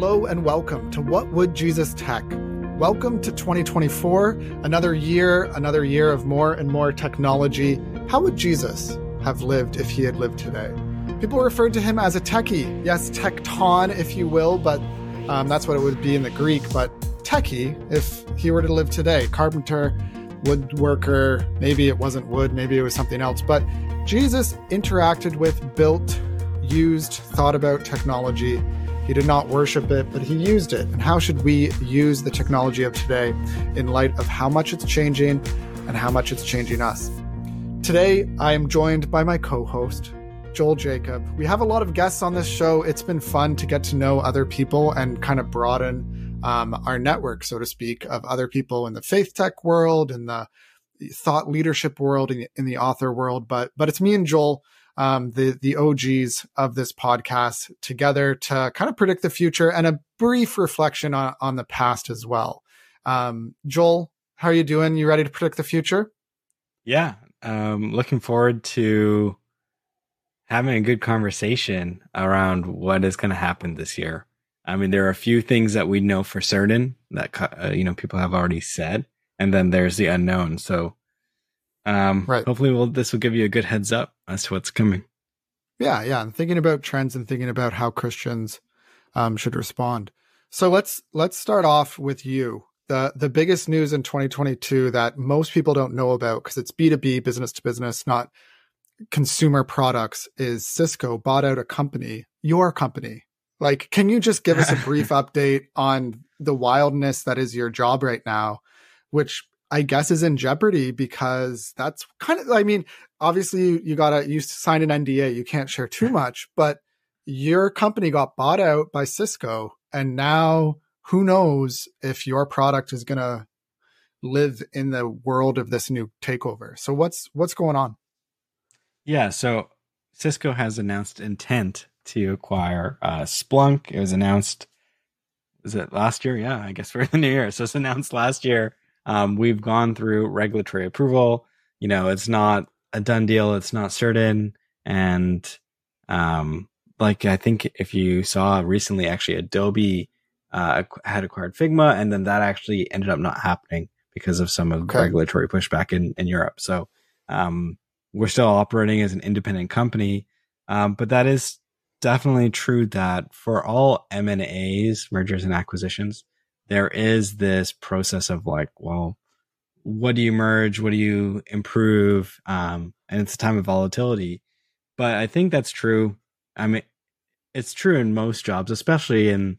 Hello and welcome to What Would Jesus Tech? Welcome to 2024, another year, another year of more and more technology. How would Jesus have lived if he had lived today? People referred to him as a techie. Yes, tekton, if you will, but um, that's what it would be in the Greek. But techie, if he were to live today, carpenter, woodworker, maybe it wasn't wood, maybe it was something else. But Jesus interacted with, built, used, thought about technology. He did not worship it, but he used it. And how should we use the technology of today in light of how much it's changing and how much it's changing us? Today, I am joined by my co host, Joel Jacob. We have a lot of guests on this show. It's been fun to get to know other people and kind of broaden um, our network, so to speak, of other people in the faith tech world, in the thought leadership world, in the, in the author world. But but it's me and Joel, um, the the OGs of this podcast, together to kind of predict the future and a brief reflection on on the past as well. Um, Joel, how are you doing? You ready to predict the future? Yeah, um, looking forward to having a good conversation around what is going to happen this year. I mean, there are a few things that we know for certain that uh, you know people have already said, and then there's the unknown. So, um, right. hopefully, we'll, this will give you a good heads up as to what's coming. Yeah, yeah, and thinking about trends and thinking about how Christians um, should respond. So let's let's start off with you. the The biggest news in 2022 that most people don't know about because it's B two B, business to business, not consumer products, is Cisco bought out a company, your company, like, can you just give us a brief update on the wildness that is your job right now, which I guess is in jeopardy because that's kind of, I mean, obviously you, you gotta, you signed an NDA, you can't share too much, but your company got bought out by Cisco and now who knows if your product is going to live in the world of this new takeover. So what's, what's going on? Yeah. So Cisco has announced intent to acquire uh, Splunk. It was announced, was it last year? Yeah, I guess for the new year. So it's announced last year. Um, we've gone through regulatory approval. You know, it's not a done deal. It's not certain. And um, like I think if you saw recently, actually Adobe uh, had acquired Figma, and then that actually ended up not happening because of some of okay. the regulatory pushback in in Europe. So um, we're still operating as an independent company, um, but that is definitely true that for all M and A's, mergers and acquisitions, there is this process of like, well, what do you merge? What do you improve? Um, and it's a time of volatility. But I think that's true. I mean, it's true in most jobs, especially in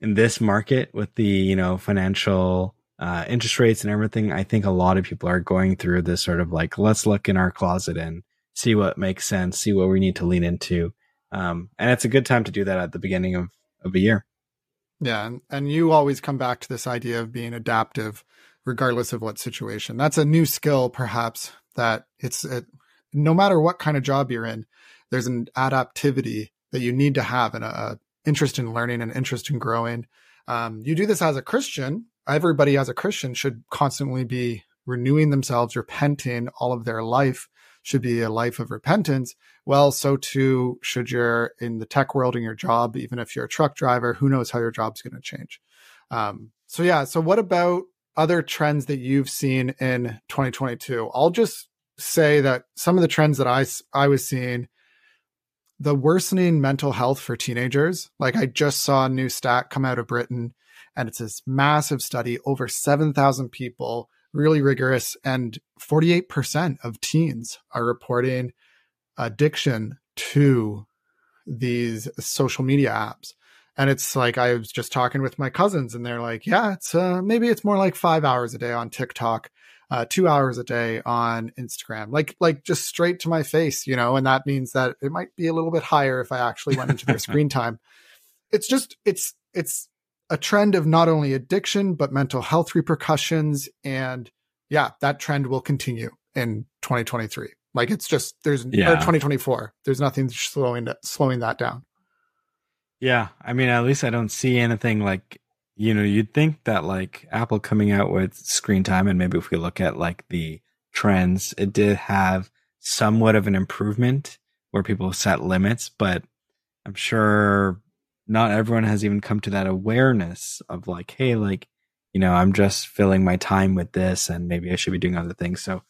in this market with the you know financial uh, interest rates and everything. I think a lot of people are going through this sort of like, let's look in our closet and see what makes sense, see what we need to lean into. Um, and it's a good time to do that at the beginning of, of a year. Yeah. And, and you always come back to this idea of being adaptive, regardless of what situation. That's a new skill, perhaps, that it's it, no matter what kind of job you're in, there's an adaptivity that you need to have and a, a interest in learning and interest in growing. Um, you do this as a Christian. Everybody as a Christian should constantly be renewing themselves, repenting all of their life should be a life of repentance. Well, so too should your in the tech world in your job, even if you're a truck driver, who knows how your job's going to change. Um, so yeah, so what about other trends that you've seen in 2022? I'll just say that some of the trends that I I was seeing the worsening mental health for teenagers. Like I just saw a new stat come out of Britain and it's this massive study over 7,000 people really rigorous. And 48% of teens are reporting addiction to these social media apps. And it's like I was just talking with my cousins, and they're like, "Yeah, it's uh, maybe it's more like five hours a day on TikTok, uh, two hours a day on Instagram, like like just straight to my face, you know." And that means that it might be a little bit higher if I actually went into their screen time. It's just it's it's a trend of not only addiction, but mental health repercussions. And yeah, that trend will continue in 2023. Like it's just, there's yeah. 2024. There's nothing slowing that, slowing that down. Yeah. I mean, at least I don't see anything like, you know, you'd think that like Apple coming out with screen time and maybe if we look at like the trends, it did have somewhat of an improvement where people set limits, but I'm sure not everyone has even come to that awareness of like, hey, like, you know, I'm just filling my time with this and maybe I should be doing other things. So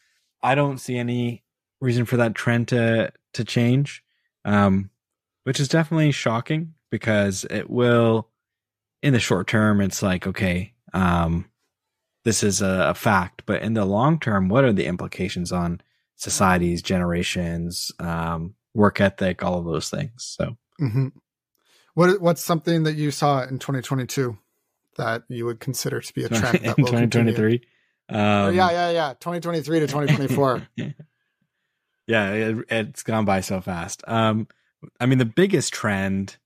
I don't see any reason for that trend to to change. Um, which is definitely shocking because it will in the short term it's like, okay, um, this is a, a fact, but in the long term, what are the implications on societies, generations, um, work ethic, all of those things. So, mm-hmm. What what's something that you saw in 2022 that you would consider to be a trend that in 2023? Um, yeah, yeah, yeah. 2023 to 2024. yeah, it, has gone by so fast. Um, I mean, the biggest trend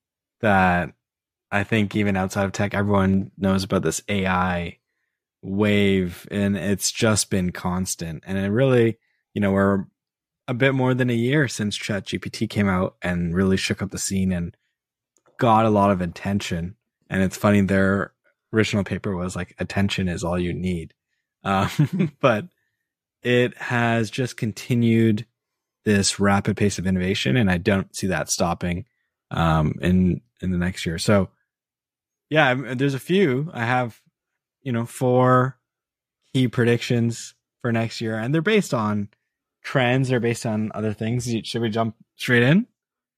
that I think even outside of tech, everyone knows about this AI wave, and it's just been constant. And it really, you know, we're a bit more than a year since ChatGPT came out and really shook up the scene and got a lot of attention. And it's funny, their original paper was like, attention is all you need. Um, but it has just continued this rapid pace of innovation, and I don't see that stopping um, in in the next year. So, yeah, there's a few. I have, you know, four key predictions for next year, and they're based on trends or based on other things? Should we jump straight in?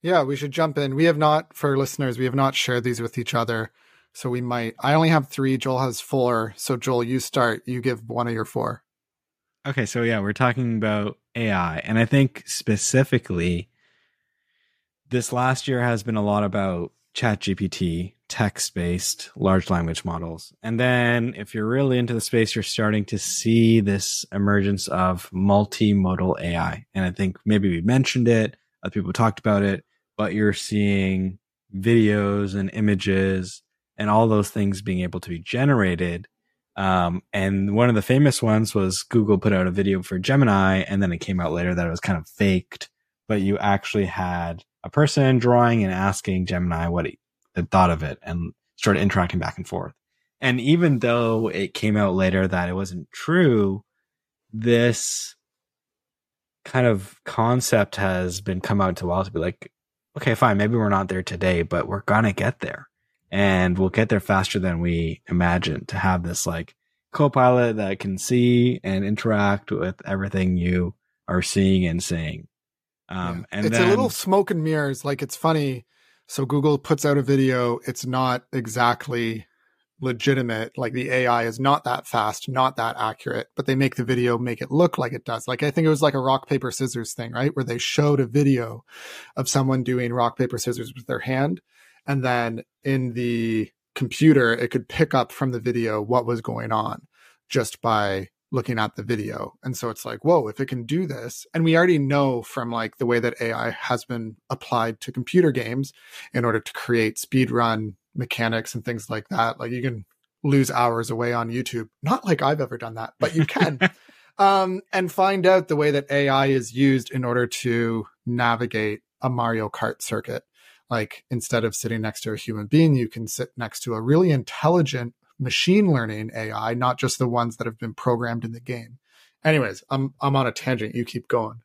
Yeah, we should jump in. We have not, for listeners, we have not shared these with each other. So we might. I only have three. Joel has four. So Joel, you start. You give one of your four. Okay, so yeah, we're talking about AI, and I think specifically, this last year has been a lot about ChatGPT, text based large language models. And then if you're really into the space, you're starting to see this emergence of multimodal AI. And I think maybe we mentioned it, other people talked about it, but you're seeing videos and images and all those things being able to be generated. Um, and one of the famous ones was Google put out a video for Gemini, and then it came out later that it was kind of faked, but you actually had a person drawing and asking Gemini what had thought of it and started interacting back and forth. And even though it came out later that it wasn't true, this kind of concept has been come out to a while to be like, okay, fine, maybe we're not there today, but we're gonna get there. And we'll get there faster than we imagined to have this like co-pilot that can see and interact with everything you are seeing and saying. Um, yeah. and it's then, a little smoke and mirrors. Like it's funny. So Google puts out a video. It's not exactly legitimate. Like the AI is not that fast, not that accurate, but they make the video make it look like it does. Like I think it was like a rock, paper, scissors thing, right? Where they showed a video of someone doing rock, paper, scissors with their hand. And then in the computer, it could pick up from the video what was going on just by looking at the video. And so it's like, whoa, if it can do this, and we already know from like the way that AI has been applied to computer games in order to create speed run mechanics and things like that. Like you can lose hours away on YouTube. Not like I've ever done that, but you can. um, and find out the way that AI is used in order to navigate a Mario Kart circuit. Like instead of sitting next to a human being, you can sit next to a really intelligent machine learning AI, not just the ones that have been programmed in the game. Anyways, I'm I'm on a tangent. You keep going.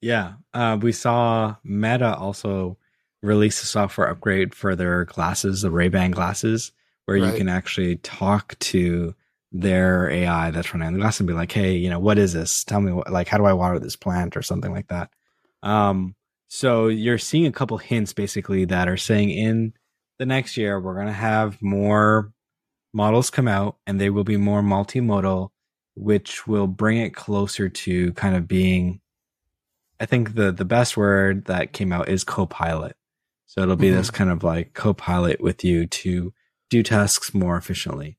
Yeah, uh, we saw Meta also release a software upgrade for their glasses, the Ray Ban glasses, where right. you can actually talk to their AI that's running on the glass and be like, "Hey, you know, what is this? Tell me, what, like, how do I water this plant or something like that." Um, so you're seeing a couple hints basically that are saying in the next year we're gonna have more models come out and they will be more multimodal, which will bring it closer to kind of being I think the the best word that came out is co-pilot. So it'll be mm-hmm. this kind of like co-pilot with you to do tasks more efficiently.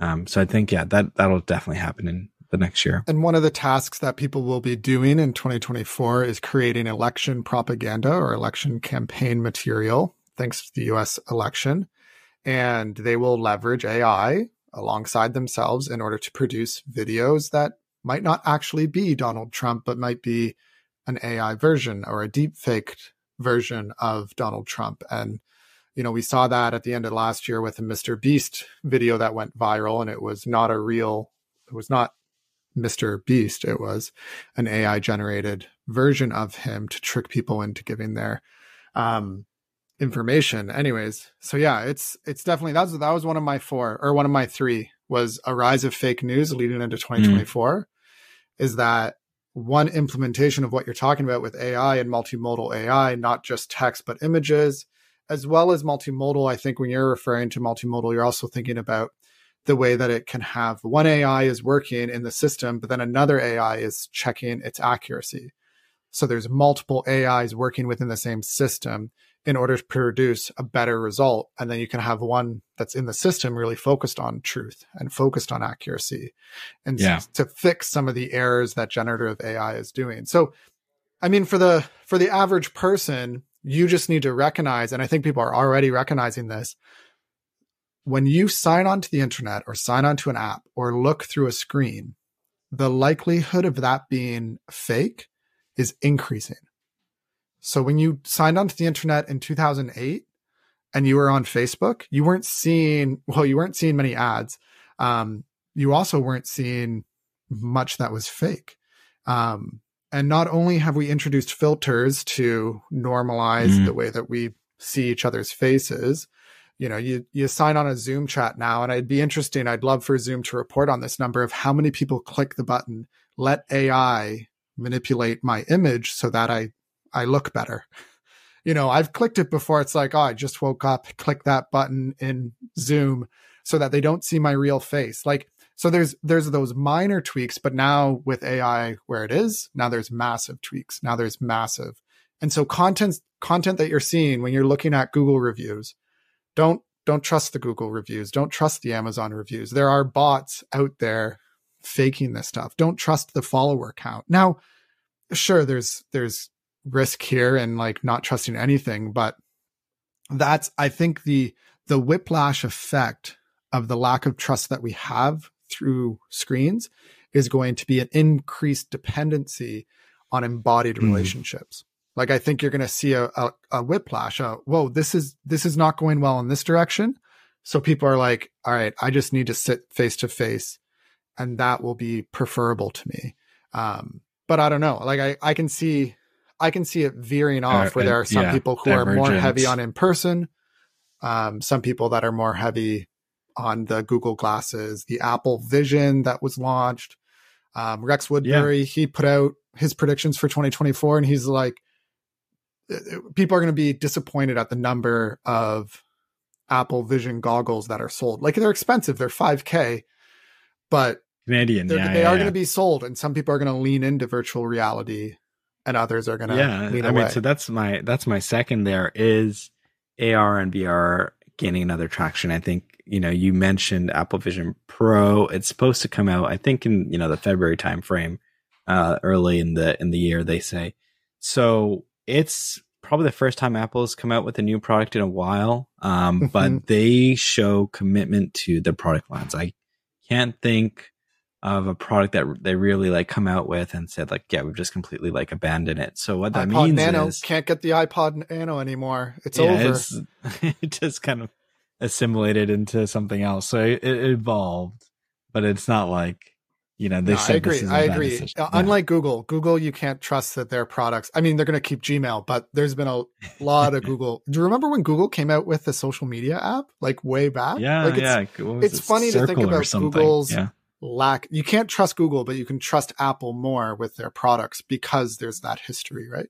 Um, so I think yeah, that that'll definitely happen in the next year. And one of the tasks that people will be doing in 2024 is creating election propaganda or election campaign material, thanks to the US election and they will leverage AI alongside themselves in order to produce videos that might not actually be Donald Trump, but might be an AI version or a deep faked version of Donald Trump. And, you know, we saw that at the end of last year with a Mr. Beast video that went viral, and it was not a real, it was not Mr. Beast, it was an AI generated version of him to trick people into giving their um, information anyways so yeah it's it's definitely that's that was one of my four or one of my three was a rise of fake news leading into 2024 mm. is that one implementation of what you're talking about with AI and multimodal AI, not just text, but images, as well as multimodal. I think when you're referring to multimodal, you're also thinking about the way that it can have one AI is working in the system, but then another AI is checking its accuracy. So there's multiple AIs working within the same system in order to produce a better result. And then you can have one that's in the system really focused on truth and focused on accuracy and yeah. to fix some of the errors that generative AI is doing. So, I mean, for the, for the average person, you just need to recognize, and I think people are already recognizing this. When you sign onto the internet or sign onto an app or look through a screen, the likelihood of that being fake is increasing so when you signed onto the internet in 2008 and you were on Facebook, you weren't seeing, well, you weren't seeing many ads. Um, you also weren't seeing much that was fake. Um, and not only have we introduced filters to normalize mm. the way that we see each other's faces, you know, you, you sign on a Zoom chat now, and I'd be interesting. I'd love for Zoom to report on this number of how many people click the button, let AI manipulate my image so that I I look better. You know, I've clicked it before. It's like, oh, I just woke up, click that button in Zoom so that they don't see my real face. Like, so there's there's those minor tweaks, but now with AI where it is, now there's massive tweaks. Now there's massive. And so content content that you're seeing when you're looking at Google reviews, don't don't trust the Google reviews. Don't trust the Amazon reviews. There are bots out there faking this stuff. Don't trust the follower count. Now, sure, there's there's risk here and like not trusting anything but that's i think the the whiplash effect of the lack of trust that we have through screens is going to be an increased dependency on embodied mm. relationships. Like i think you're going to see a, a, a whiplash a, whoa this is this is not going well in this direction. So people are like all right i just need to sit face to face and that will be preferable to me. Um but i don't know. Like i i can see I can see it veering off uh, where there are some yeah, people who are more heavy on in person, um, some people that are more heavy on the Google glasses, the Apple Vision that was launched. Um, Rex Woodbury, yeah. he put out his predictions for 2024, and he's like, uh, uh, people are going to be disappointed at the number of Apple Vision goggles that are sold. Like they're expensive, they're 5K, but Canadian, yeah, they yeah, are going to be sold, and some people are going to lean into virtual reality and others are gonna yeah i away. mean so that's my that's my second there is ar and vr gaining another traction i think you know you mentioned apple vision pro it's supposed to come out i think in you know the february timeframe uh early in the in the year they say so it's probably the first time apple's come out with a new product in a while um but mm-hmm. they show commitment to the product lines i can't think of a product that they really like come out with and said like, yeah, we've just completely like abandoned it. So what that iPod means Nano is can't get the iPod Nano anymore. It's yeah, over. It's, it just kind of assimilated into something else. So it, it evolved, but it's not like you know they no, said I agree. I agree. Uh, yeah. Unlike Google, Google you can't trust that their products. I mean, they're going to keep Gmail, but there's been a lot of Google. Do you remember when Google came out with the social media app like way back? Yeah, like it's, yeah. It's funny to think about Google's. Yeah lack you can't trust google but you can trust apple more with their products because there's that history right?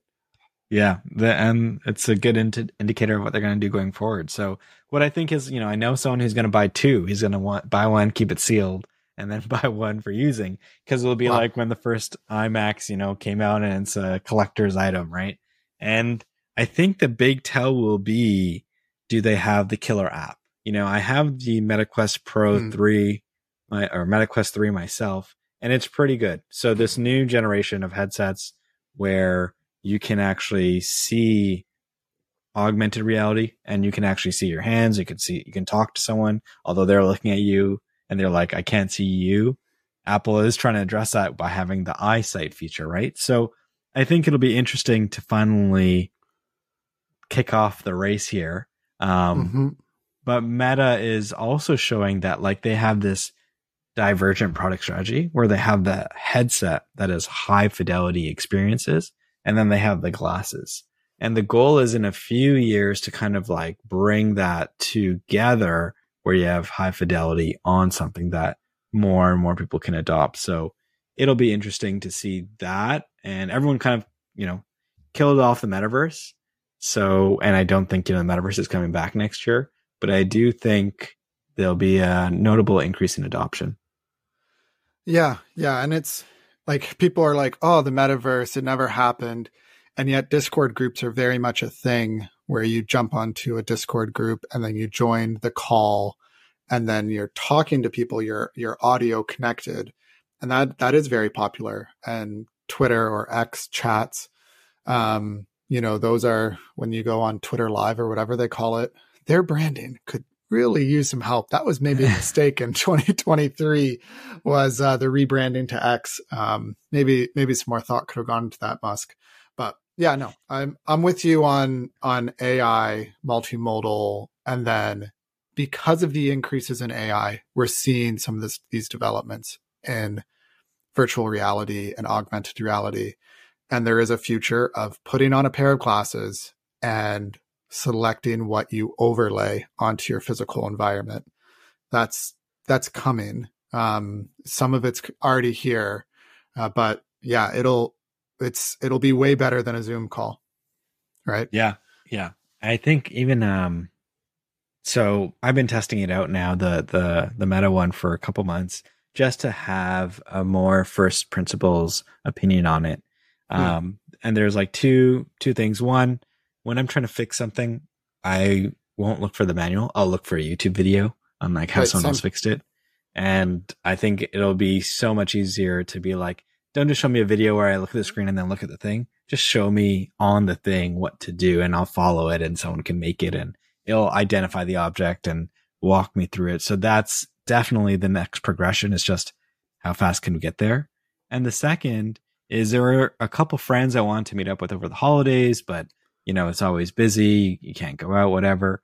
Yeah the, and it's a good ind- indicator of what they're going to do going forward. So what i think is you know i know someone who's going to buy two. He's going to want buy one keep it sealed and then buy one for using because it'll be wow. like when the first imax you know came out and it's a collector's item right? And i think the big tell will be do they have the killer app? You know i have the metaquest pro mm. 3 my or MetaQuest 3 myself, and it's pretty good. So this new generation of headsets where you can actually see augmented reality and you can actually see your hands, you can see you can talk to someone although they're looking at you and they're like I can't see you. Apple is trying to address that by having the eyesight feature, right? So I think it'll be interesting to finally kick off the race here. Um, mm-hmm. But Meta is also showing that like they have this divergent product strategy where they have the headset that is high fidelity experiences and then they have the glasses. And the goal is in a few years to kind of like bring that together where you have high fidelity on something that more and more people can adopt. So it'll be interesting to see that. And everyone kind of, you know, killed off the metaverse. So, and I don't think, you know, the metaverse is coming back next year, but I do think there'll be a notable increase in adoption. Yeah. Yeah. And it's like people are like, oh, the metaverse, it never happened. And yet Discord groups are very much a thing where you jump onto a Discord group and then you join the call and then you're talking to people, you're you're audio connected. And that that is very popular. And Twitter or X chats, um, you know, those are when you go on Twitter live or whatever they call it, their branding could really use some help. That was maybe a mistake in 2023 was uh, the rebranding to X. Um, maybe maybe some more thought could have gone into that, Musk. But yeah, no, I'm I'm with you on on AI, multimodal, and then because of the increases in AI, we're seeing some of this, these developments in virtual reality and augmented reality. And there is a future of putting on a pair of glasses and selecting what you overlay onto your physical environment. That's that's coming. Um, some of it's already here, uh, but yeah, it'll it's it'll be way better than a Zoom call, right? Yeah, yeah. I think even um, so I've been testing it out now the the the Meta one for a couple months just to have a more first principles opinion on it. Um, and there's like two two things. One, when I'm trying to fix something, I won't look for the manual. I'll look for a YouTube video on like how right, someone same. else fixed it. And I think it'll be so much easier to be like, don't just show me a video where I look at the screen and then look at the thing. Just show me on the thing what to do and I'll follow it and someone can make it and it'll identify the object and walk me through it. So that's definitely the next progression is just how fast can we get there? And the second is there are a couple friends I want to meet up with over the holidays, but you know, it's always busy. You can't go out, whatever.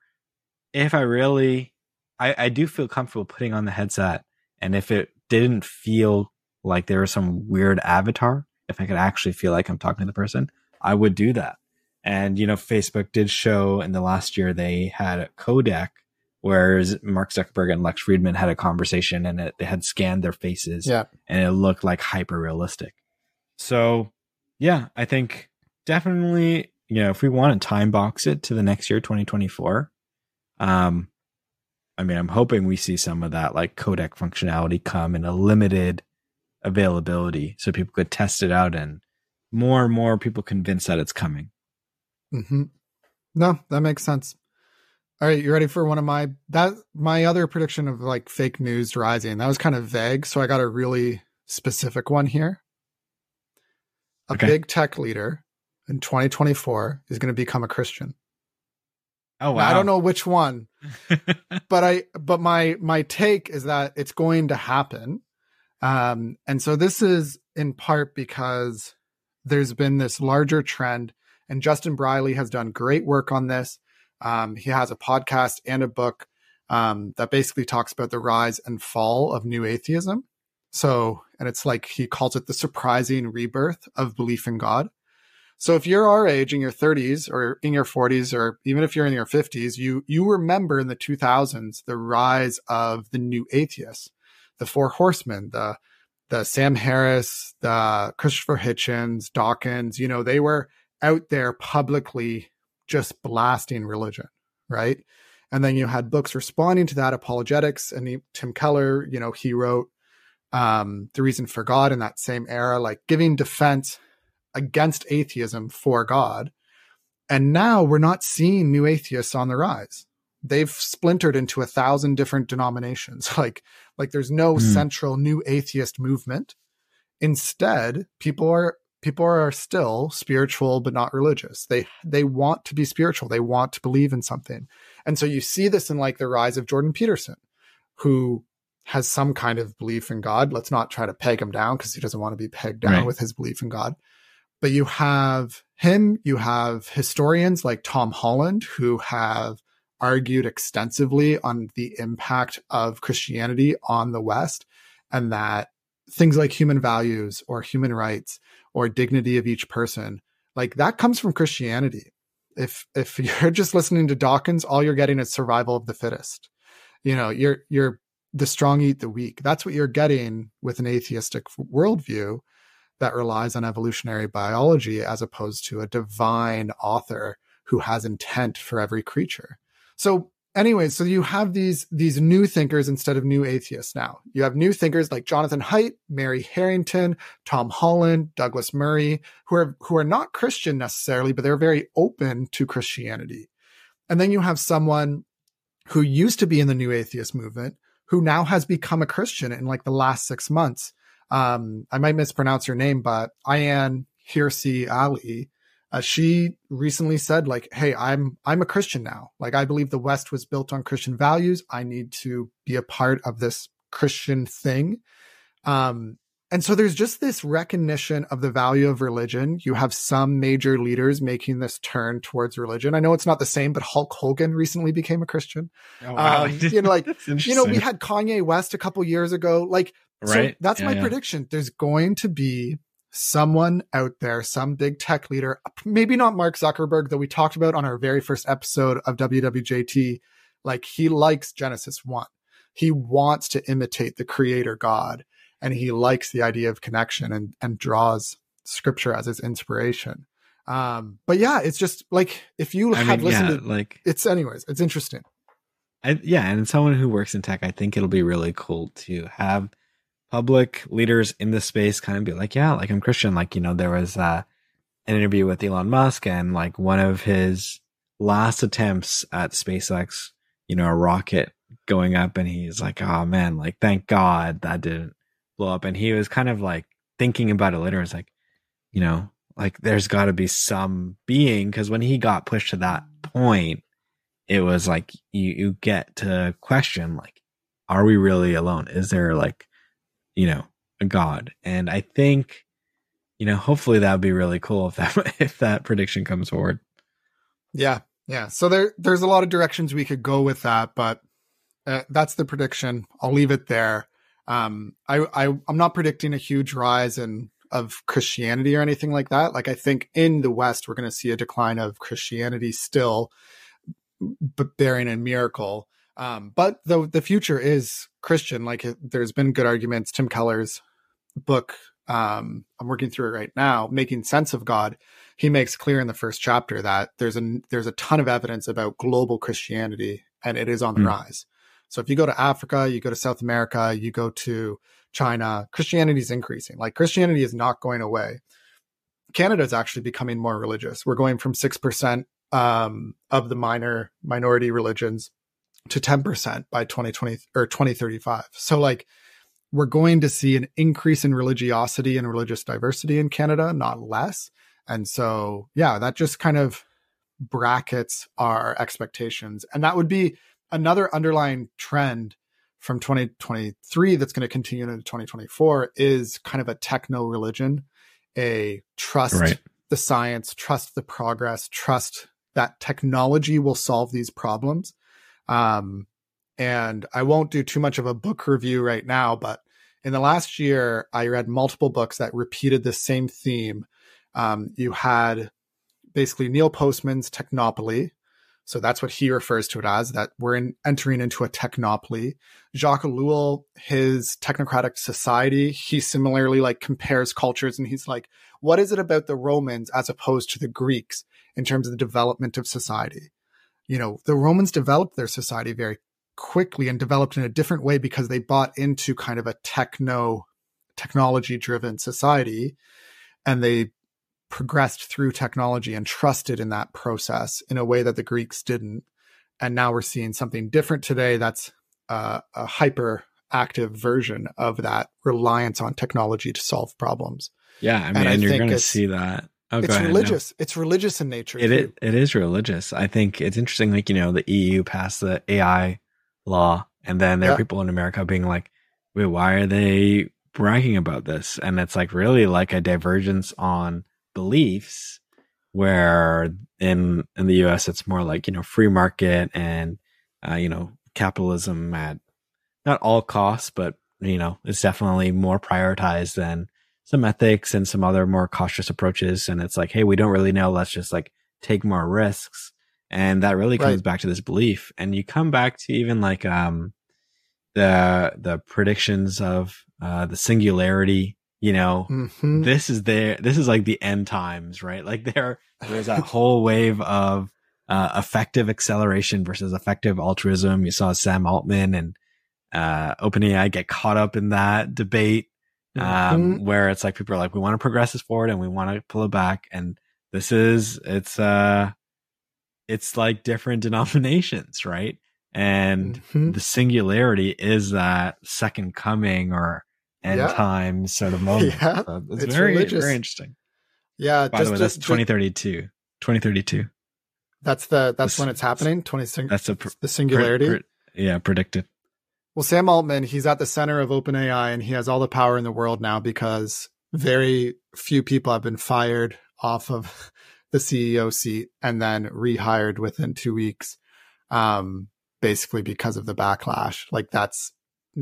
If I really, I, I do feel comfortable putting on the headset. And if it didn't feel like there was some weird avatar, if I could actually feel like I'm talking to the person, I would do that. And, you know, Facebook did show in the last year they had a codec, whereas Mark Zuckerberg and Lex Fridman had a conversation and it, they had scanned their faces yeah. and it looked like hyper realistic. So, yeah, I think definitely you know, if we want to time box it to the next year, 2024, um, I mean, I'm hoping we see some of that like codec functionality come in a limited availability so people could test it out and more and more people convinced that it's coming. Mm-hmm. No, that makes sense. All right, you ready for one of my that my other prediction of like fake news rising? That was kind of vague, so I got a really specific one here. A okay. big tech leader in 2024 is going to become a Christian. Oh wow. Now, I don't know which one. but I but my my take is that it's going to happen. Um and so this is in part because there's been this larger trend and Justin Brierley has done great work on this. Um, he has a podcast and a book um, that basically talks about the rise and fall of new atheism. So, and it's like he calls it the surprising rebirth of belief in God. So if you're our age in your 30s or in your 40s or even if you're in your 50s, you you remember in the 2000s the rise of the new atheists, the Four Horsemen, the the Sam Harris, the Christopher Hitchens, Dawkins, you know, they were out there publicly just blasting religion, right? And then you had books responding to that, apologetics, and he, Tim Keller, you know, he wrote um, The Reason for God in that same era, like giving defense against atheism for God. And now we're not seeing new atheists on the rise. They've splintered into a thousand different denominations. Like, like there's no mm. central new atheist movement. Instead, people are people are still spiritual but not religious. They they want to be spiritual. They want to believe in something. And so you see this in like the rise of Jordan Peterson, who has some kind of belief in God. Let's not try to peg him down because he doesn't want to be pegged down right. with his belief in God but you have him, you have historians like Tom Holland who have argued extensively on the impact of Christianity on the West and that things like human values or human rights or dignity of each person, like that comes from Christianity. if if you're just listening to Dawkins, all you're getting is survival of the fittest. You know, you're you're the strong eat the weak. That's what you're getting with an atheistic worldview that relies on evolutionary biology as opposed to a divine author who has intent for every creature. So anyways, so you have these these new thinkers instead of new atheists now. You have new thinkers like Jonathan Haidt, Mary Harrington, Tom Holland, Douglas Murray, who are who are not Christian necessarily, but they're very open to Christianity. And then you have someone who used to be in the new atheist movement, who now has become a Christian in like the last six months. Um, I might mispronounce her name, but Ayaan Hirsi Ali, uh, she recently said like hey i'm i'm a christian now. Like i believe the west was built on christian values. I need to be a part of this christian thing. Um and so there's just this recognition of the value of religion. You have some major leaders making this turn towards religion. I know it's not the same but hulk hogan recently became a christian. Oh, wow. um, you know like you know we had kanye west a couple years ago. Like right so that's yeah, my yeah. prediction there's going to be someone out there, some big tech leader, maybe not Mark Zuckerberg, that we talked about on our very first episode of WWJT. Like he likes Genesis 1. He wants to imitate the creator God and he likes the idea of connection and, and draws scripture as his inspiration. Um, but yeah, it's just like if you I have mean, listened yeah, to like it's anyways, it's interesting. I, yeah, and someone who works in tech, I think it'll be really cool to have public leaders in the space kind of be like, yeah, like I'm Christian. Like, you know, there was uh, an interview with Elon Musk and like one of his last attempts at SpaceX, you know, a rocket going up and he's like, oh man, like thank God that didn't blow up. And he was kind of like thinking about it later. It's like, you know, like there's got to be some being because when he got pushed to that point, it was like you, you get to question like, are we really alone? Is there like you know, a god. And I think, you know, hopefully that would be really cool if that if that prediction comes forward. Yeah, yeah. So there there's a lot of directions we could go with that, but uh, that's the prediction. I'll leave it there. Um, I, I I'm not predicting a huge rise in of Christianity or anything like that. Like I think in the West we're going to see a decline of Christianity still, but bearing a miracle. Um, but the the future is Christian. Like there's been good arguments. Tim Keller's book, um, I'm working through it right now, making sense of God. He makes clear in the first chapter that there's a there's a ton of evidence about global Christianity, and it is on the mm. rise. So if you go to Africa, you go to South America, you go to China, Christianity is increasing. Like Christianity is not going away. Canada is actually becoming more religious. We're going from six percent um, of the minor minority religions to 10% by 2020 or 2035. So like we're going to see an increase in religiosity and religious diversity in Canada, not less. And so, yeah, that just kind of brackets our expectations. And that would be another underlying trend from 2023 that's going to continue into 2024 is kind of a techno religion, a trust right. the science, trust the progress, trust that technology will solve these problems um, and I won't do too much of a book review right now, but in the last year, I read multiple books that repeated the same theme. Um, you had basically Neil Postman's Technopoly. So that's what he refers to it as, that we're in, entering into a technopoly. Jacques Ellul, his technocratic society, he similarly like compares cultures and he's like, what is it about the Romans as opposed to the Greeks in terms of the development of society? You know, the Romans developed their society very quickly and developed in a different way because they bought into kind of a techno technology driven society and they progressed through technology and trusted in that process in a way that the Greeks didn't. And now we're seeing something different today that's uh, a hyper active version of that reliance on technology to solve problems. Yeah, I mean, and, and you're going to see that Oh, it's ahead, religious. No. It's religious in nature. It, it it is religious. I think it's interesting. Like you know, the EU passed the AI law, and then there yeah. are people in America being like, "Wait, why are they bragging about this?" And it's like really like a divergence on beliefs, where in in the U.S. it's more like you know free market and uh, you know capitalism at not all costs, but you know it's definitely more prioritized than some ethics and some other more cautious approaches. And it's like, hey, we don't really know. Let's just like take more risks. And that really comes Right. back to this belief. And you come back to even like, um, the, the predictions of, uh, the singularity, you know, Mhm. this is there this is like the end times right like there there's that whole wave of uh, effective acceleration versus effective altruism you saw sam altman and uh openai get caught up in that debate um Mhm. where it's like people are like we want to progress this forward and we want to pull it back and this is it's uh it's like different denominations right and Mhm. the singularity is that second coming or end Yeah. times sort of moment. Yeah, So it's, it's very religious. very interesting. yeah. By just the way, that's ju- 2032. 2032. That's the that's This- when it's happening. Twenty That's a pr- the singularity. Pre- pre- yeah, predicted. Well, Sam Altman, he's at the center of OpenAI and he has all the power in the world now because very few people have been fired off of the CEO seat and then rehired within two weeks. Um, basically because of the backlash. Like that's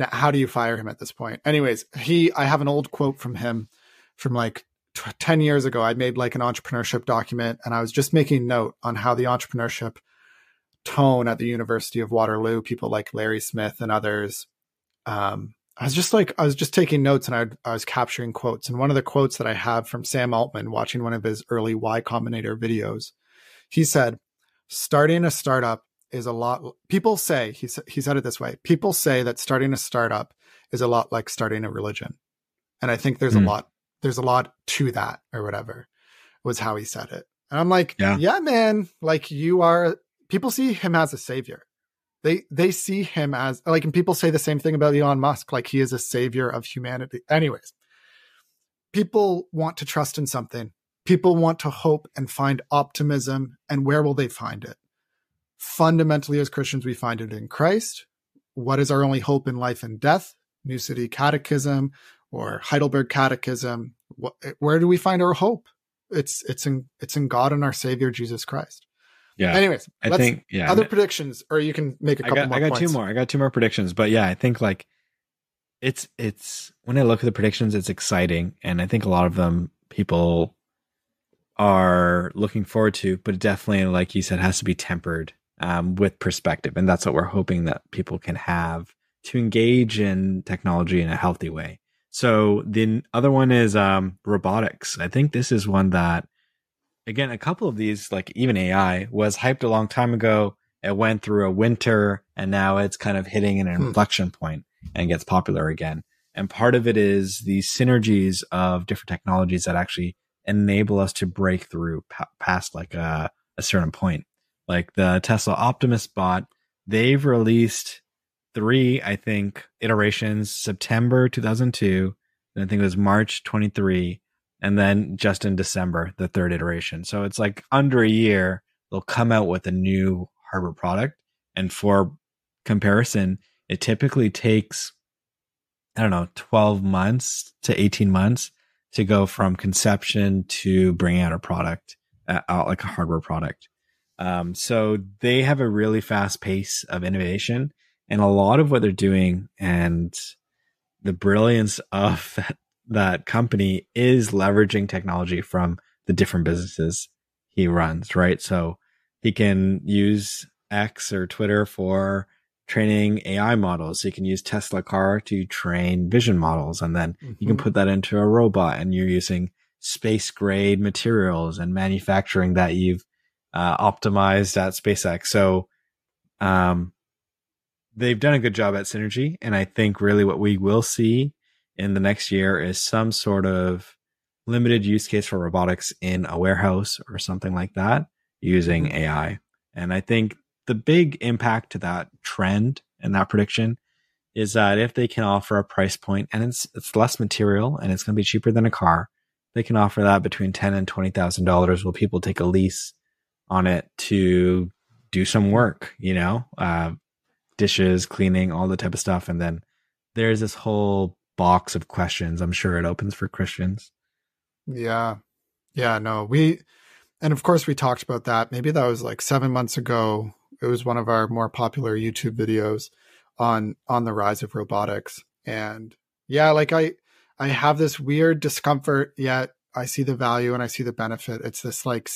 how do you fire him at this point? Anyways, he, I have an old quote from him from like t- 10 years ago. I made like an entrepreneurship document and I was just making note on how the entrepreneurship tone at the University of Waterloo, people like Larry Smith and others. Um, I was just like, I was just taking notes and I, I was capturing quotes. And one of the quotes that I have from Sam Altman watching one of his early Y Combinator videos, he said, starting a startup is a lot. People say, he, he said it this way people say that starting a startup is a lot like starting a religion. And I think there's Hmm. a lot, there's a lot to that or whatever was how he said it. And I'm like, Yeah. yeah, man, like you are, people see him as a savior. They, they see him as like, and people say the same thing about Elon Musk, like he is a savior of humanity. Anyways, people want to trust in something. People want to hope and find optimism. And where will they find it? Fundamentally, as Christians, we find it in Christ. What is our only hope in life and death? New City Catechism or Heidelberg Catechism. What, where do we find our hope? It's it's in it's in God and our Savior Jesus Christ. Yeah. Anyways, I think yeah. other predictions, or you can make a couple got more. I got points. two more. I got two more predictions, but yeah, I think like it's it's when I look at the predictions, it's exciting, and I think a lot of them people are looking forward to, but it definitely, like you said, has to be tempered um, with perspective, and that's what we're hoping that people can have to engage in technology in a healthy way. So the other one is um, robotics. I think this is one that, again, a couple of these, like even AI, was hyped a long time ago. It went through a winter, and now it's kind of hitting an Hmm. inflection point and gets popular again. And part of it is the synergies of different technologies that actually enable us to break through pa- past like a, a certain point. Like the Tesla Optimus bot, they've released three, I think, iterations September 2002, and I think it was March 23, and then just in December, the third iteration. So it's like under a year, they'll come out with a new hardware product. And for comparison, it typically takes, I don't know, 12 months to 18 months to go from conception to bringing out a product, out like a hardware product. Um, so they have a really fast pace of innovation and a lot of what they're doing and the brilliance of that, that company is leveraging technology from the different businesses he runs, right? So he can use X or Twitter for training AI models. He can use Tesla car to train vision models. And then you can Mhm. put that into a robot and you're using space grade materials and manufacturing that you've uh, optimized at SpaceX. So, um, they've done a good job at synergy. And I think really what we will see in the next year is some sort of limited use case for robotics in a warehouse or something like that using Mhm. AI. And I think the big impact to that trend and that prediction is that if they can offer a price point and it's it's less material and it's going to be cheaper than a car, they can offer that between ten and twenty thousand dollars. Will people take a lease on it to do some work? You know, uh, dishes, cleaning, all the type of stuff, and then there's this whole box of questions. I'm sure it opens for Christians. Yeah. Yeah. No, we, and of course we talked about that. Maybe that was like seven months ago. It was one of our more popular YouTube videos on, on the rise of robotics. And yeah, like I, I have this weird discomfort yet I see the value and I see the benefit. It's this like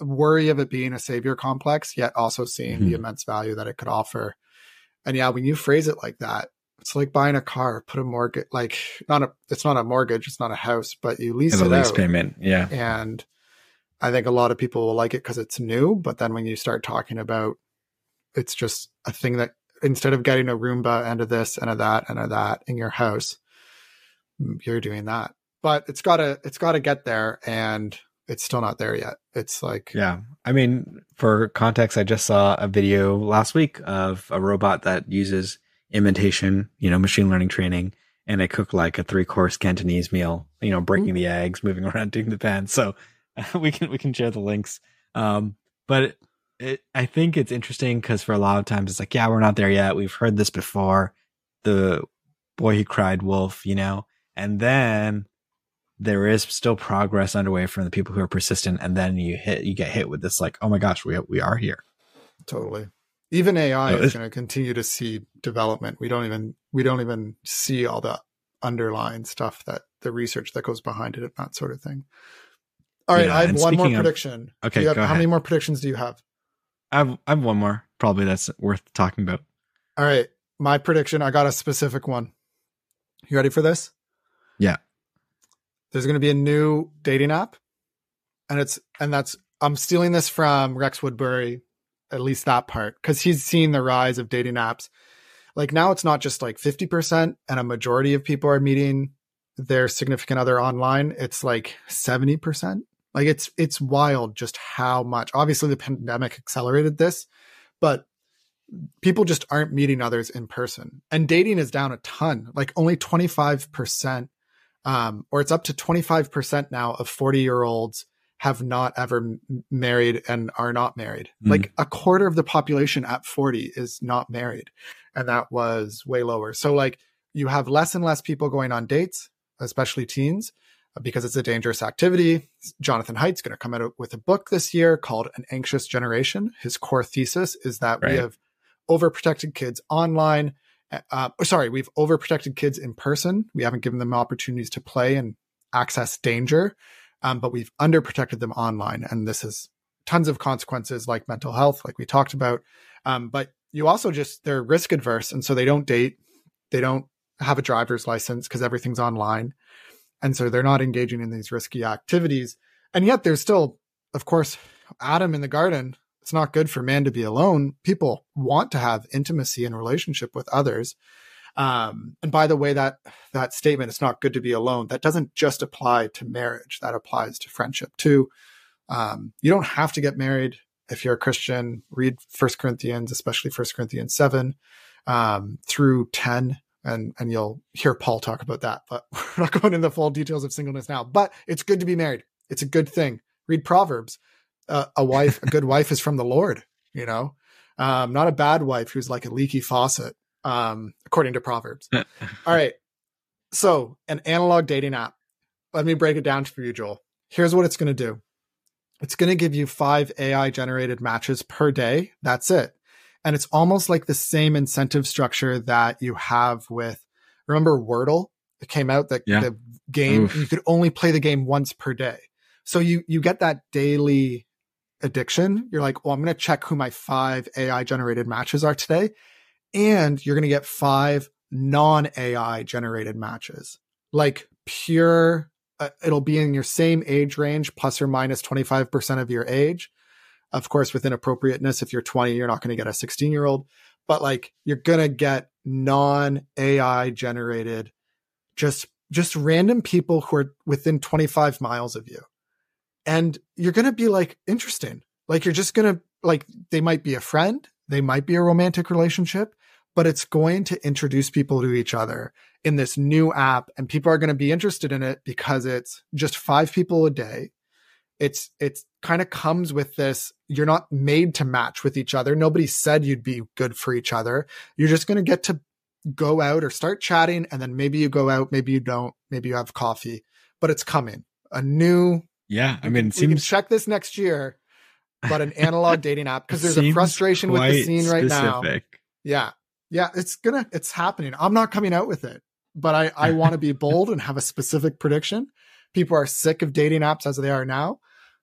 worry of it being a savior complex, yet also seeing mm-hmm. the immense value that it could offer. And yeah, when you phrase it like that, it's like buying a car, put a mortgage, like not a, it's not a mortgage, it's not a house, but you lease and it lease out. payment. Yeah. And I think a lot of people will like it because it's new. But then when you start talking about it's just a thing that instead of getting a Roomba and a this and a that and a that in your house, mm, you're doing that. But it's gotta it's gotta get there and it's still not there yet. It's like Yeah. I mean, for context, I just saw a video last week of a robot that uses imitation, you know, machine learning training and I cook like a three course Cantonese meal, you know, breaking mm-hmm. the eggs, moving around, doing the pan. So we can we can share the links. Um, but it, it, I think it's interesting because for a lot of times it's like, yeah, we're not there yet. We've heard this before. The boy who cried wolf, you know, and then there is still progress underway from the people who are persistent, and then you hit you get hit with this like, oh my gosh, we we are here. Totally. Even AI oh, is going to continue to see development. We don't even we don't even see all the underlying stuff that the research that goes behind it and that sort of thing. All right, yeah, I have one more prediction. Of, okay, have, how ahead. many more predictions do you have? I have I have one more probably that's worth talking about. All right, my prediction. I got a specific one. You ready for this? Yeah. There's going to be a new dating app, and it's and that's I'm stealing this from Rex Woodbury, at least that part, because he's seen the rise of dating apps. Like now, it's not just like 50%, and a majority of people are meeting their significant other online. It's like 70%. Like it's it's wild just how much. Obviously, the pandemic accelerated this, but people just aren't meeting others in person. And dating is down a ton. Like only 25%, um, or it's up to 25% now of 40 year olds have not ever m- married and are not married. Mm. Like a quarter of the population at 40 is not married. And that was way lower. So like you have less and less people going on dates, especially teens because it's a dangerous activity. Jonathan Haidt's going to come out with a book this year called An Anxious Generation. His core thesis is that right. we have overprotected kids online. Uh, uh, sorry, we've overprotected kids in person. We haven't given them opportunities to play and access danger, um, but we've underprotected them online. And this has tons of consequences like mental health, like we talked about. Um, but you also just, they're risk adverse. And so they don't date, they don't have a driver's license because everything's online. And so they're not engaging in these risky activities. And yet there's still, of course, Adam in the garden. It's not good for man to be alone. People want to have intimacy and relationship with others. Um, and by the way, that that statement, it's not good to be alone. That doesn't just apply to marriage. That applies to friendship too. Um, you don't have to get married if you're a Christian. Read First Corinthians, especially First Corinthians seven um, through ten and and you'll hear Paul talk about that. But we're not going into the full details of singleness now. But it's good to be married. It's a good thing. Read Proverbs. Uh, a wife, a good wife, is from the Lord. You know, um, not a bad wife who's like a leaky faucet, um, according to Proverbs. All right. So, an analog dating app. Let me break it down for you, Joel. Here's what it's going to do. It's going to give you five AI generated matches per day. That's it and it's almost like the same incentive structure that you have with remember Wordle? It came out that yeah. the game Oof. you could only play the game once per day. So you you get that daily addiction. You're like, well, I'm going to check who my five AI generated matches are today, and you're going to get five non AI generated matches, like pure. Uh, it'll be in your same age range, plus or minus 25% of your age of course, with inappropriateness, if you're 20, you're not going to get a 16 year old, but like you're going to get non AI generated, just, just random people who are within 25 miles of you. And you're going to be like, interesting. Like you're just going to, like, they might be a friend. They might be a romantic relationship, but it's going to introduce people to each other in this new app. And people are going to be interested in it because it's just five people a day. It's it's kind of comes with this you're not made to match with each other. Nobody said you'd be good for each other. You're just going to get to go out or start chatting and then maybe you go out maybe you don't maybe you have coffee but it's coming. A new yeah i mean we seems... can check this next year but an analog dating app because there's a frustration with the scene right now. yeah yeah it's gonna it's happening i'm not coming out with it but i i want to be bold and have a specific prediction people are sick of dating apps as they are now.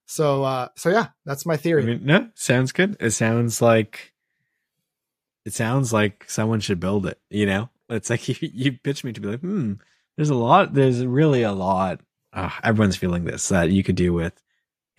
So, uh, so yeah, that's my theory. I mean, no, sounds good. It sounds like it sounds like someone should build it. You know, it's like you, you pitch me to be like, hmm, there's a lot. There's really a lot. Uh, everyone's feeling this that you could do with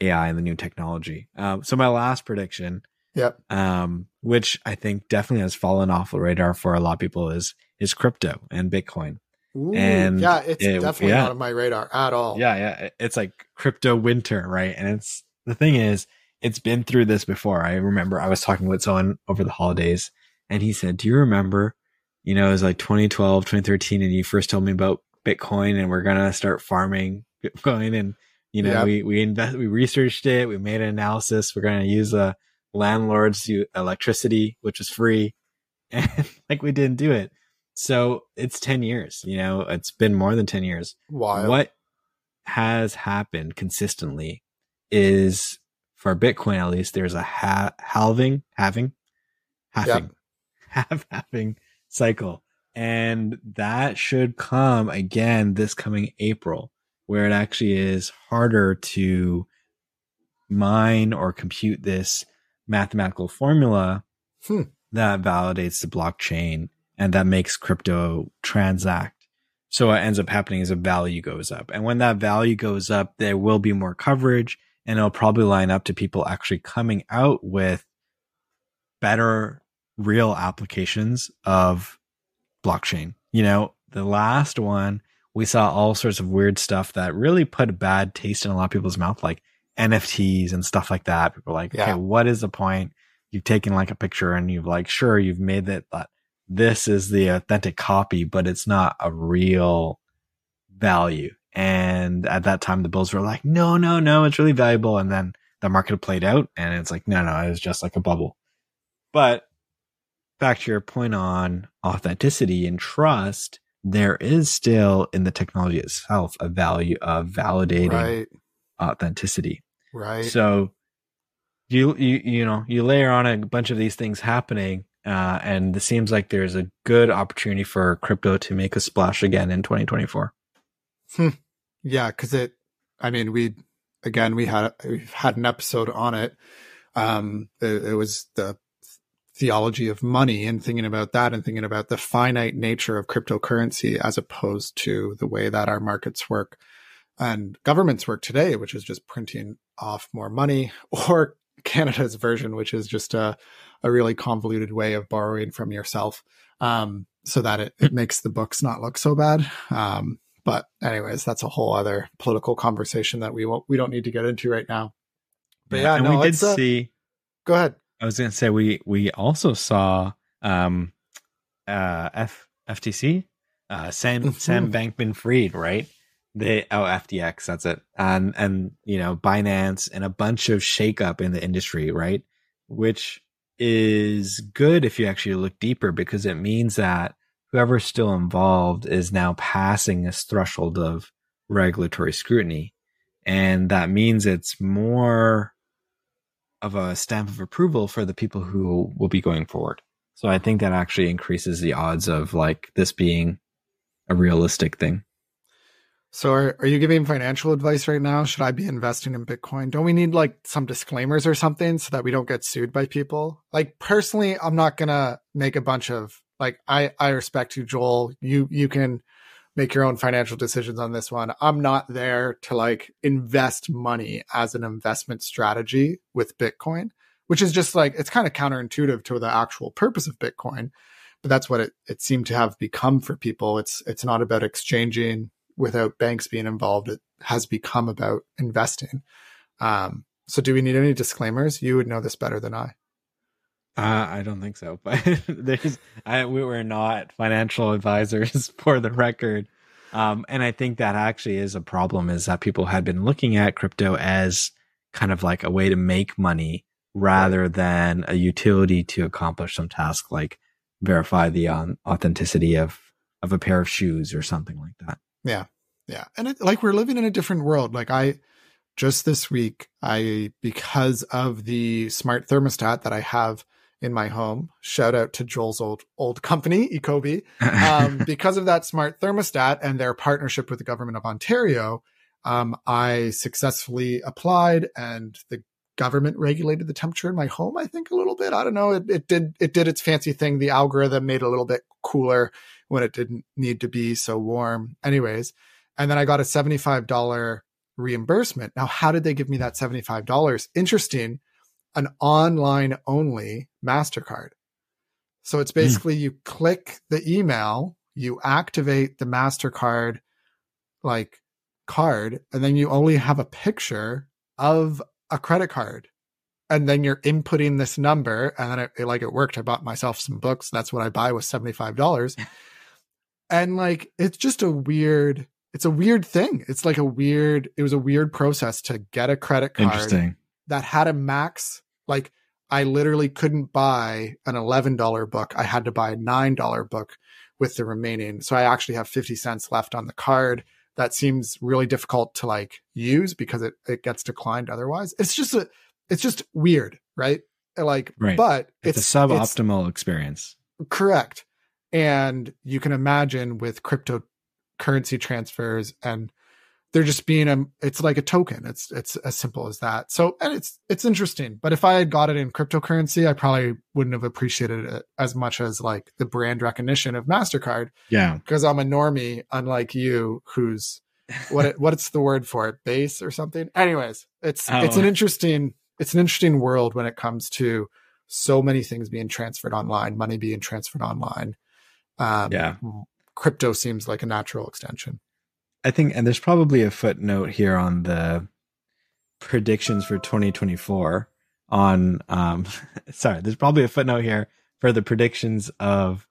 AI and the new technology. Um, so my last prediction, yep, um, which I think definitely has fallen off the radar for a lot of people is is crypto and Bitcoin. Ooh, And yeah, it's it- definitely yeah. not on my radar at all. Yeah, yeah. It's like crypto winter, right? And it's the thing is, it's been through this before. I remember I was talking with someone over the holidays and he said, Do you remember, you know, it was like 2012, 2013, and you first told me about Bitcoin and we're gonna start farming Bitcoin and you know, Yeah. we we invest we researched it, we made an analysis, we're gonna use a landlord's electricity, which was free, and like we didn't do it. So it's 10 years, you know, it's been more than 10 years Wild. what has happened consistently is for Bitcoin at least there's a ha- halving, having, halving, half halving cycle, and that should come again this coming April, where it actually is harder to mine or compute this mathematical formula Hmm. that validates the blockchain and that makes crypto transact. So what ends up happening is a value goes up. And when that value goes up, there will be more coverage and it'll probably line up to people actually coming out with better real applications of blockchain. You know, the last one, we saw all sorts of weird stuff that really put a bad taste in a lot of people's mouth, like NFTs and stuff like that. People are like, Yeah. okay, what is the point? You've taken like a picture and you've like, sure, you've made it that this is the authentic copy, but it's not a real value. And at that time, the Bills were like, no, no, no, it's really valuable. And then the market played out and it's like, no, no, it was just like a bubble. But back to your point on authenticity and trust, there is still in the technology itself a value of validating right, authenticity. Right. So you you you know you layer on a bunch of these things happening, uh, and it seems like there's a good opportunity for crypto to make a splash again in 2024. Hmm. Yeah, because it. I mean, we again we had we've had an episode on it. Um, it, it was the theology of money and thinking about that and thinking about the finite nature of cryptocurrency as opposed to the way that our markets work and governments work today, which is just printing off more money, or Canada's version, which is just a a really convoluted way of borrowing from yourself, um, so that it, it makes the books not look so bad. Um, but anyways, that's a whole other political conversation that we won't we don't need to get into right now. But yeah, and no, we did it's, uh, see. Go ahead. I was going to say we we also saw um uh F FTC uh Sam Mhm. Sam Bankman-Fried, right they oh FTX that's it and and you know Binance and a bunch of shakeup in the industry right which is good if you actually look deeper because it means that whoever's still involved is now passing this threshold of regulatory scrutiny and that means it's more of a stamp of approval for the people who will be going forward. So I think that actually increases the odds of like this being a realistic thing. So are, are you giving financial advice right now? Should I be investing in Bitcoin? Don't we need like some disclaimers or something so that we don't get sued by people? Like personally, I'm not gonna make a bunch of like I I respect you, Joel. You you can make your own financial decisions on this one. I'm not there to like invest money as an investment strategy with Bitcoin, which is just like it's kind of counterintuitive to the actual purpose of Bitcoin. But that's what it, it seemed to have become for people. It's it's not about exchanging without banks being involved. It has become about investing. Um, so do we need any disclaimers? You would know this better than I. Uh, I don't think so, but there's I, we were not financial advisors for the record. Um, and I think that actually is a problem is that people had been looking at crypto as kind of like a way to make money rather than a utility to accomplish some task like verify the um, authenticity of, of a pair of shoes or something like that. Yeah. Yeah. And it, like we're living in a different world. Like I just this week, I, because of the smart thermostat that I have in my home, shout out to Joel's old, old company, Ecobee. Um, because of that smart thermostat and their partnership with the government of Ontario, Um, I successfully applied and the government regulated the temperature in my home, I think a little bit. I don't know. It, it did, it did its fancy thing. The algorithm made it a little bit cooler when it didn't need to be so warm. Anyways. And then I got a $75 reimbursement. Now, how did they give me that $75? Interesting. An online only MasterCard. So it's hmm. basically mm. you click the email, you activate the MasterCard like card, and then you only have a picture of a credit card. And then you're inputting this number, and then it, it like it worked. I bought myself some books. That's what I buy with seventy five dollars. and like it's just a weird, it's a weird thing. It's like a weird. It was a weird process to get a credit card that had a max. Like I literally couldn't buy an eleven dollar book. I had to buy a nine dollar book with the remaining. So I actually have fifty cents left on the card that seems really difficult to like use because it, it gets declined otherwise. It's just a, it's just weird, right? Like, right. but it's, it's a suboptimal it's, experience. Correct. And you can imagine with cryptocurrency transfers and they're just being a it's like a token. It's it's as simple as that. So and it's it's interesting. But if i had got it in cryptocurrency i probably wouldn't have appreciated it as much as like the brand recognition of mastercard yeah. because i'm a normie unlike you who's what what's the word for it? Base or something? Anyways it's oh. it's an interesting it's an interesting world when it comes to so many things being transferred online money being transferred online um, yeah crypto seems like a natural extension I think, and there's probably a footnote here on the predictions for 2024 on, um, sorry, there's probably a footnote here for the predictions of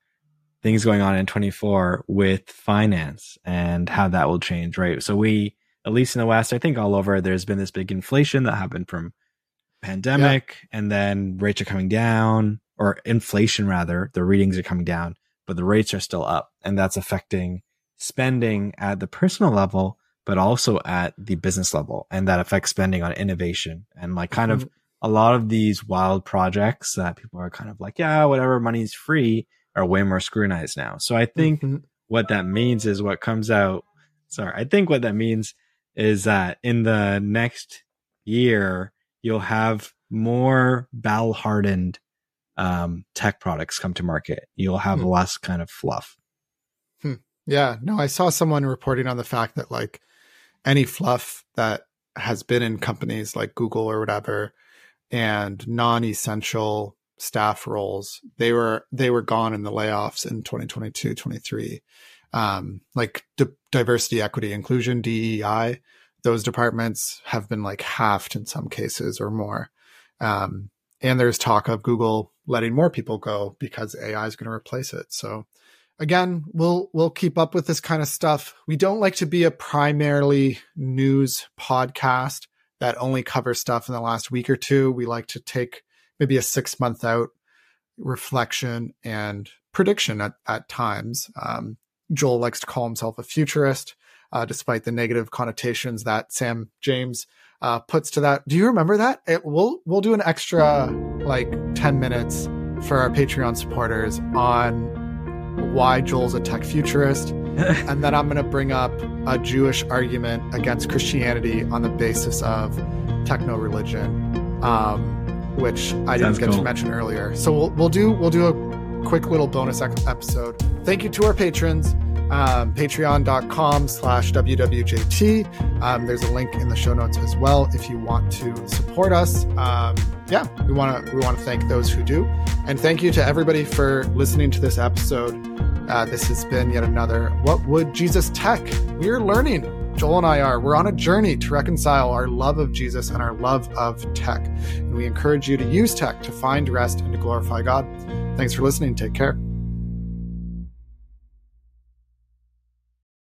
things going on in 24 with finance and how that will change, right? So we, at least in the West, I think all over, there's been this big inflation that happened from pandemic yeah. and then rates are coming down or inflation rather, the readings are coming down, but the rates are still up and that's affecting spending at the personal level, but also at the business level. And that affects spending on innovation and like kind mm-hmm. of a lot of these wild projects that people are kind of like, yeah, whatever money's free are way more scrutinized now. So I think mm-hmm. what that means is what comes out. Sorry. I think what that means is that in the next year, you'll have more battle hardened um, tech products come to market. You'll have mm-hmm. less kind of fluff. Yeah, no, I saw someone reporting on the fact that like any fluff that has been in companies like Google or whatever and non-essential staff roles, they were they were gone in the layoffs in 2022, 23. Um, like di- diversity, equity, inclusion, DEI, those departments have been like halved in some cases or more. Um, and there's talk of Google letting more people go because AI is going to replace it. So again, we'll we'll keep up with this kind of stuff. We don't like to be a primarily news podcast that only covers stuff in the last week or two. We like to take maybe a six month out reflection and prediction at, at times. Um, Joel likes to call himself a futurist, uh, despite the negative connotations that Sam James uh, puts to that. Do you remember that? It, we'll we'll do an extra like ten minutes for our Patreon supporters on why Joel's a tech futurist. and then I'm going to bring up a Jewish argument against Christianity on the basis of techno religion, um, which I didn't get cool. to mention earlier. So we'll, we'll do we'll do a quick little bonus episode. Thank you to our patrons. Um, patreon.com slash wwjt um, there's a link in the show notes as well if you want to support us um, yeah we want to we want to thank those who do and thank you to everybody for listening to this episode uh, this has been yet another What Would Jesus Tech? We're learning. Joel and I are. We're on a journey to reconcile our love of Jesus and our love of tech. And we encourage you to use tech to find rest and to glorify God. Thanks for listening. Take care.